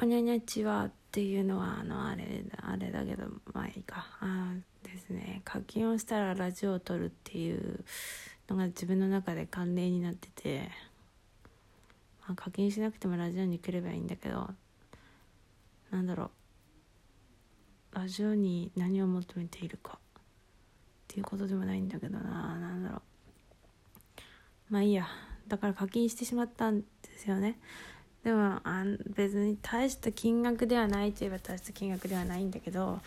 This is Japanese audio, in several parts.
こにゃにゃちはっていうのはあのあれあれだけどまあいいか。あですね。課金をしたらラジオを撮るっていうのが自分の中で慣例になってて、まあ、課金しなくてもラジオに来ればいいんだけど。なんだろう。ラジオに何を求めているかっていうことでもないんだけどな。何だろう。まあいいや。だから課金してしまったんですよね。でもあ別に大した金額ではないといえば大した金額ではないんだけど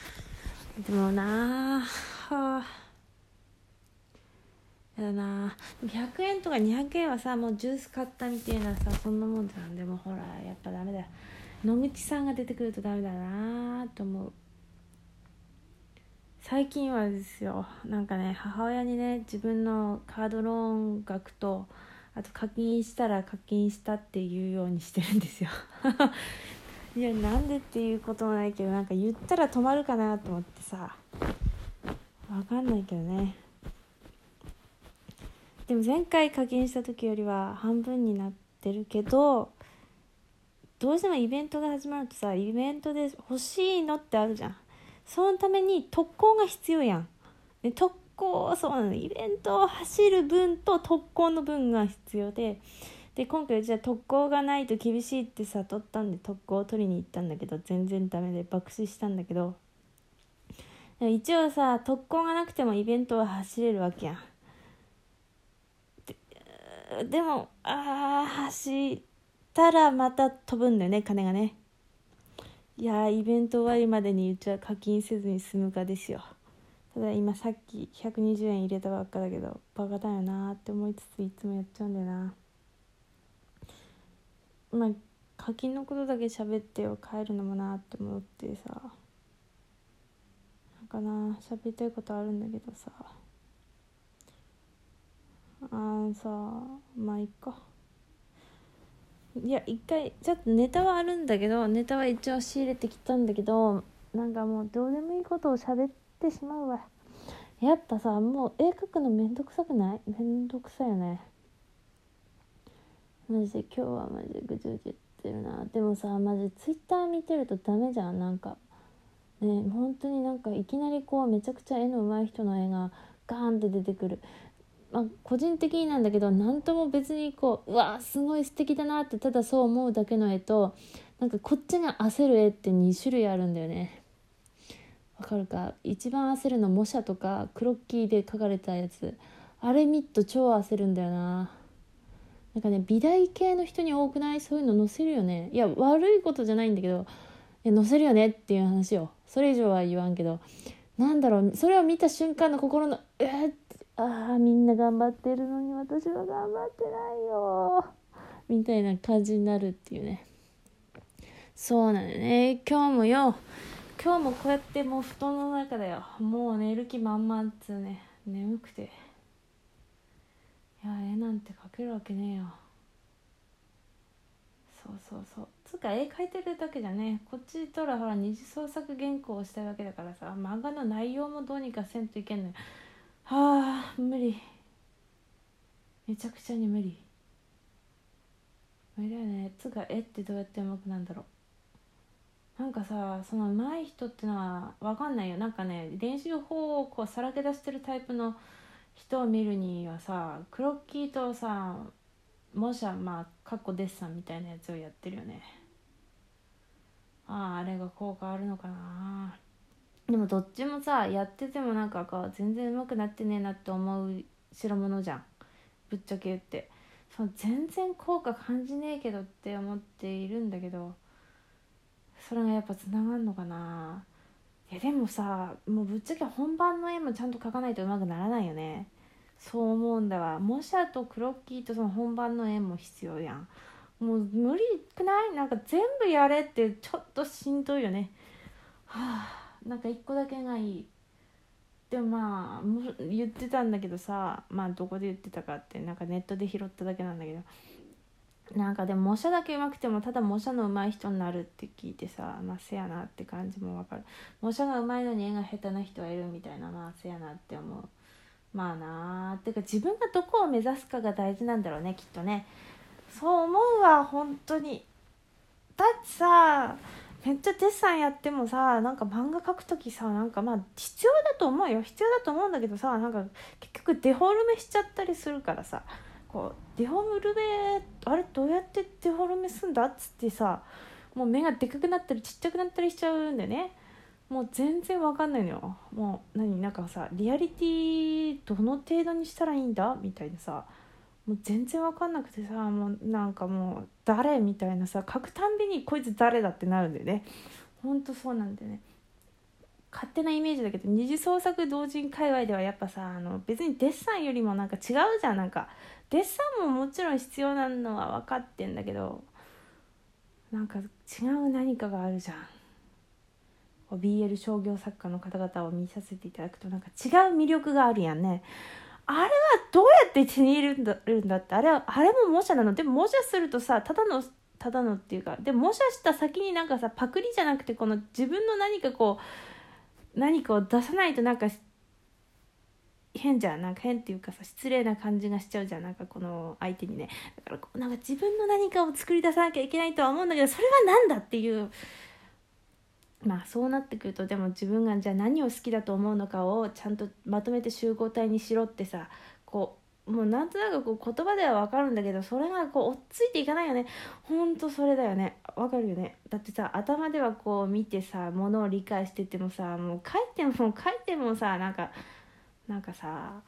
でもなあはあやだな100円とか200円はさもうジュース買ったみたいなさそんなもんじゃん。でもほらやっぱダメだよ。野口さんが出てくるとダメだなあと思う。最近はですよ。なんかね母親にね自分のカードローン額とあと課金したら課金したっていうようにしてるんですよ。いやなんでっていうこともないけどなんか言ったら止まるかなと思ってさ。わかんないけどね。でも前回課金した時よりは半分になってるけどどうしてもイベントが始まるとさイベントで欲しいのってあるじゃん。そのために特攻が必要やん。で特攻そうなのイベントを走る分と特攻の分が必要でで今回じゃあ特攻がないと厳しいって悟ったんで特攻を取りに行ったんだけど全然ダメで爆死したんだけど一応さ特攻がなくてもイベントは走れるわけやん。ででもああ走ったらまた飛ぶんだよね金がね。いやイベント終わりまでにうちは課金せずに済むかですよ。ただ今さっき120円入れたばっかだけどバカだよなって思いつついつもやっちゃうんだよな。まあ課金のことだけ喋ってよ帰るのもなって思ってさ。なんかな喋りたいことあるんだけどさ。あのさまあいっか。いや一回ちょっとネタはあるんだけどネタは一応仕入れてきたんだけどなんかもうどうでもいいことを喋ってしまうわ。やっぱさもう絵描くのめんどくさくない？めんどくさいよね。マジで今日はマジでぐちぐち言ってるな。でもさマジツイッター見てるとダメじゃん。なんかね本当になんかいきなりこうめちゃくちゃ絵の上手い人の絵がガーンって出てくる。まあ、個人的になんだけど何とも別にこううわすごい素敵だなってただそう思うだけの絵となんかこっちが焦る絵って2種類あるんだよね。わかるか？一番焦るの模写とかクロッキーで描かれたやつ。あれ見っと超焦るんだよな。なんかね美大系の人に多くない？そういうの載せるよね。いや悪いことじゃないんだけど載せるよね？っていう話をそれ以上は言わんけど。なんだろう？それを見た瞬間の心のえー、ああみんな頑張ってるのに私は頑張ってないよ。みたいな感じになるっていうね。そうなんだよね。今日もよ。今日もこうやってもう布団の中だよもう寝る気満々っつうね。眠くて。いや絵なんて描けるわけねえよ。そうそうそう。つうか絵描いてるだけじゃねこっちとらほら二次創作原稿をしたいわけだからさ漫画の内容もどうにかせんといけんのよ。はあ無理。めちゃくちゃに無理。無理だよね。つうか絵ってどうやってうまくなんだろう。なんかさその上手い人ってのは分かんないよ。なんかね練習法をこうさらけ出してるタイプの人を見るにはさクロッキーとさ模写まあかっこデッサンみたいなやつをやってるよね。あああれが効果あるのかな。でもどっちもさやっててもなんかこう全然うまくなってねえなって思う代物じゃん。ぶっちゃけ言って。その全然効果感じねえけどって思っているんだけど。それがやっぱつながんのかな。いやでもさもうぶっちゃけ本番の絵もちゃんと描かないとうまくならないよね。そう思うんだわ。模写とクロッキーとその本番の絵も必要やん。もう無理くない？なんか全部やれってちょっとしんどいよね。はあなんか1個だけがいい。でもまあ言ってたんだけどさまあどこで言ってたかってなんかネットで拾っただけなんだけど。なんかでも模写だけ上手くてもただ模写の上手い人になるって聞いてさまあせやなって感じもわかる。模写が上手いのに絵が下手な人はいるみたいなまあせやなって思う。まあなーっていうか自分がどこを目指すかが大事なんだろうねきっとね。そう思うわ本当に。だってさめっちゃデッサンやってもさなんか漫画描く時さなんかまあ必要だと思うよ。必要だと思うんだけどさなんか結局デフォルメしちゃったりするからさ。こうデフォルメあれどうやってデフォルメすんだっつってさもう目がでかくなったりちっちゃくなったりしちゃうんだよね。もう全然わかんないのよ。もう何なんかさリアリティどの程度にしたらいいんだ？みたいなさ。もう全然わかんなくてさもうなんかもう誰？みたいなさ。書くたんびにこいつ誰だってなるんだよね。ほんとそうなんだよね。勝手なイメージだけど二次創作同人界隈ではやっぱさあの別にデッサンよりもなんか違うじゃん。なんかデッサンももちろん必要なのは分かってんだけどなんか違う何かがあるじゃん。BL 商業作家の方々を見させていただくとなんか違う魅力があるやんね。あれはどうやって手に入れるんだってあれはあれも模写なの。でも模写するとさただのただのっていうかで模写した先になんかさパクリじゃなくてこの自分の何かこう何かを出さないとなんか変じゃん。なんか変っていうかさ失礼な感じがしちゃうじゃん。なんかこの相手にね。だからこうなんか自分の何かを作り出さなきゃいけないとは思うんだけどそれは何だっていうまあそうなってくるとでも自分がじゃあ何を好きだと思うのかをちゃんとまとめて集合体にしろってさこうもうなんとなくこう言葉では分かるんだけどそれがこう追っついていかないよね。ほんとそれだよね。わかるよね。だってさ頭ではこう見てさものを理解しててもさもう書いても書いてもさなんかなんかさ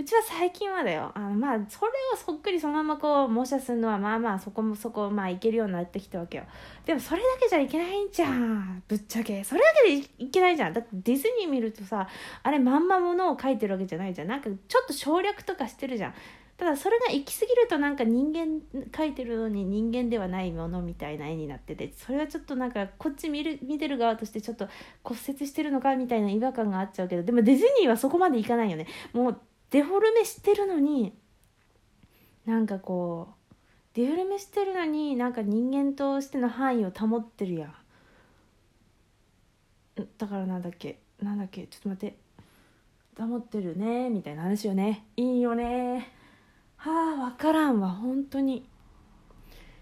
うちは最近はだよ。あのまあそれをそっくりそのままこう模写するのはまあまあそこもそこまあいけるようになってきたわけよ。でもそれだけじゃいけないんじゃん。ぶっちゃけ。それだけでいけないじゃん。だってディズニー見るとさあれまんまものを描いてるわけじゃないじゃん。なんかちょっと省略とかしてるじゃん。ただそれが行き過ぎるとなんか人間描いてるのに人間ではないものみたいな絵になっててそれはちょっとなんかこっち見る見てる側としてちょっと骨折してるのかみたいな違和感があっちゃうけどでもディズニーはそこまでいかないよね。もうデフォルメしてるのになんかこうデフォルメしてるのになんか人間としての範囲を保ってるやん。だからなんだっけなんだっけちょっと待って。保ってるねみたいな話よね。いいよね。はあ分からんわ本当に。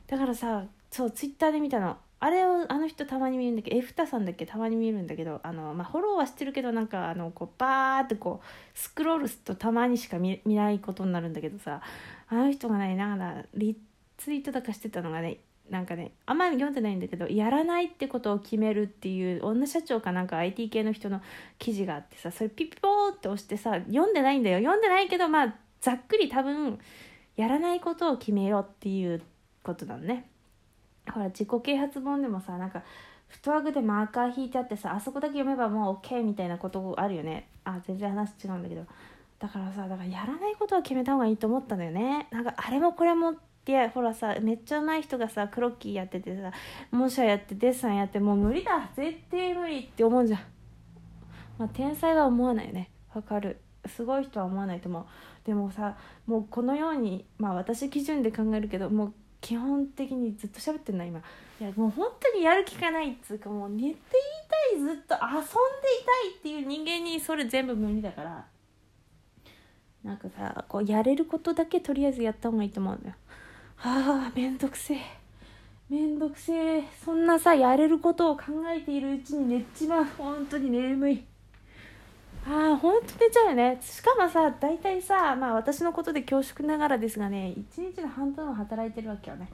だからさそうツイッターで見たの。あれをあの人たまに見るんだけどエフタさんだっけたまに見るんだけどあの、まあ、フォローはしてるけどなんかあのこうバーってこうスクロールするとたまにしか見ないことになるんだけどさあの人がねなんかリツイートだかしてたのがねなんかねあんまり読んでないんだけどやらないってことを決めるっていう女社長かなんか IT 系の人の記事があってさそれピッポーって押してさ読んでないんだよ読んでないけどまあざっくり多分やらないことを決めようっていうことなのね。ほら自己啓発本でもさなんかフットワークでマーカー引いてあってさあそこだけ読めばもう OK みたいなことあるよね。あ全然話違うんだけど。だからさだからやらないことは決めた方がいいと思ったんだよね。なんかあれもこれもってほらさめっちゃ上手い人がさクロッキーやっててさ模写やってデッサンやってもう無理だ絶対無理って思うじゃん。まあ天才は思わないよね。わかる。すごい人は思わないと思う。でもさもうこのようにまあ私基準で考えるけどもう基本的にずっと喋ってんな今。いやもう本当にやる気がないっつうかもう寝ていたいずっと遊んでいたいっていう人間にそれ全部無理だから。なんかさこうやれることだけとりあえずやった方がいいと思うんだよ。はあめんどくせえ。めんどくせえ。そんなさやれることを考えているうちに寝っちまう。本当に眠い。ああほんと寝ちゃうよね。しかもさ大体さまあ私のことで恐縮ながらですがね一日の半分は働いてるわけよね。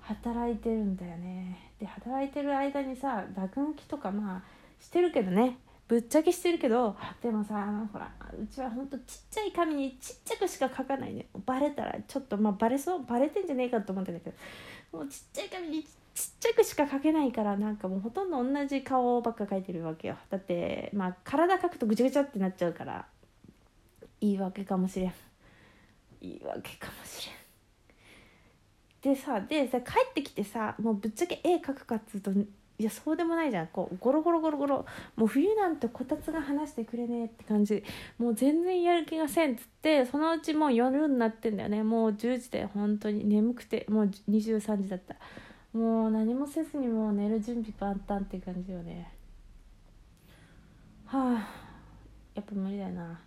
働いてるんだよね。で働いてる間にさ落書きとかまあしてるけどね。ぶっちゃけしてるけどでもさほらうちはほんとちっちゃい紙にちっちゃくしか書かないね。バレたらちょっとまあバレそうバレてんじゃねえかと思ってんだけど。もうちっちゃい紙にちっちっちゃくしか描けないからなんかもうほとんど同じ顔ばっか描いてるわけよ。だってまあ体描くとぐちゃぐちゃってなっちゃうから言い訳かもしれん。言い訳かもしれん。でさでさ帰ってきてさもうぶっちゃけ絵描くかっつうといやそうでもないじゃん。こうゴロゴロゴロゴロもう冬なんてこたつが話してくれねえって感じ。もう全然やる気がせんっつってそのうちもう夜になってんだよね。もう10時で本当に眠くてもう23時だった。もう何もせずにもう寝る準備万端って感じよね。はあやっぱ無理だよな。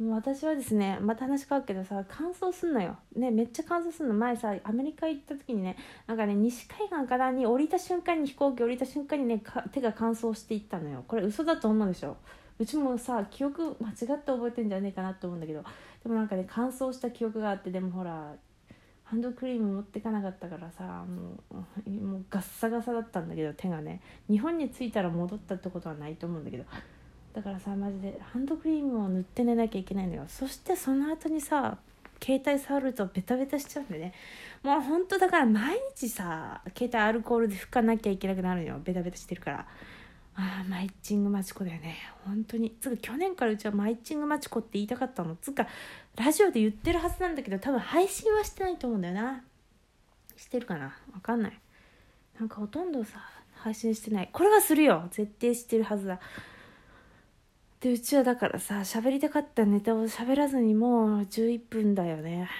もう私はですねまた話変わるけどさ乾燥すんのよ。ねめっちゃ乾燥すんの。前さアメリカ行った時にねなんかね西海岸からに降りた瞬間に飛行機降りた瞬間にね手が乾燥していったのよ。これ嘘だと思うでしょ。うちもさ記憶間違って覚えてんじゃねえかなと思うんだけど。でもなんかね乾燥した記憶があってでもほらハンドクリーム持ってかなかったからさもう もうガッサガサだったんだけど手がね。日本に着いたら戻ったってことはないと思うんだけど。だからさマジでハンドクリームを塗って寝なきゃいけないのよ。そしてその後にさ携帯触るとベタベタしちゃうんでね。もうほんとだから毎日さ携帯アルコールで拭かなきゃいけなくなるのよ。ベタベタしてるから。ああマイチングマチコだよね。本当に。つうか去年からうちはマイチングマチコって言いたかったの。つうかラジオで言ってるはずなんだけど多分配信はしてないと思うんだよな。してるかな？わかんない。なんかほとんどさ配信してない。これはするよ。絶対してるはずだ。でうちはだからさ喋りたかった。ネタを喋らずにもう11分だよね。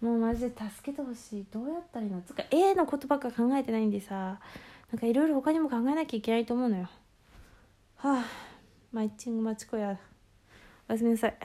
もうマジで助けてほしい。どうやったらいいの？つか A のことばっか考えてないんでさ。なんかいろいろ他にも考えなきゃいけないと思うのよ。はあマイチングマチコや。おやすみなさい。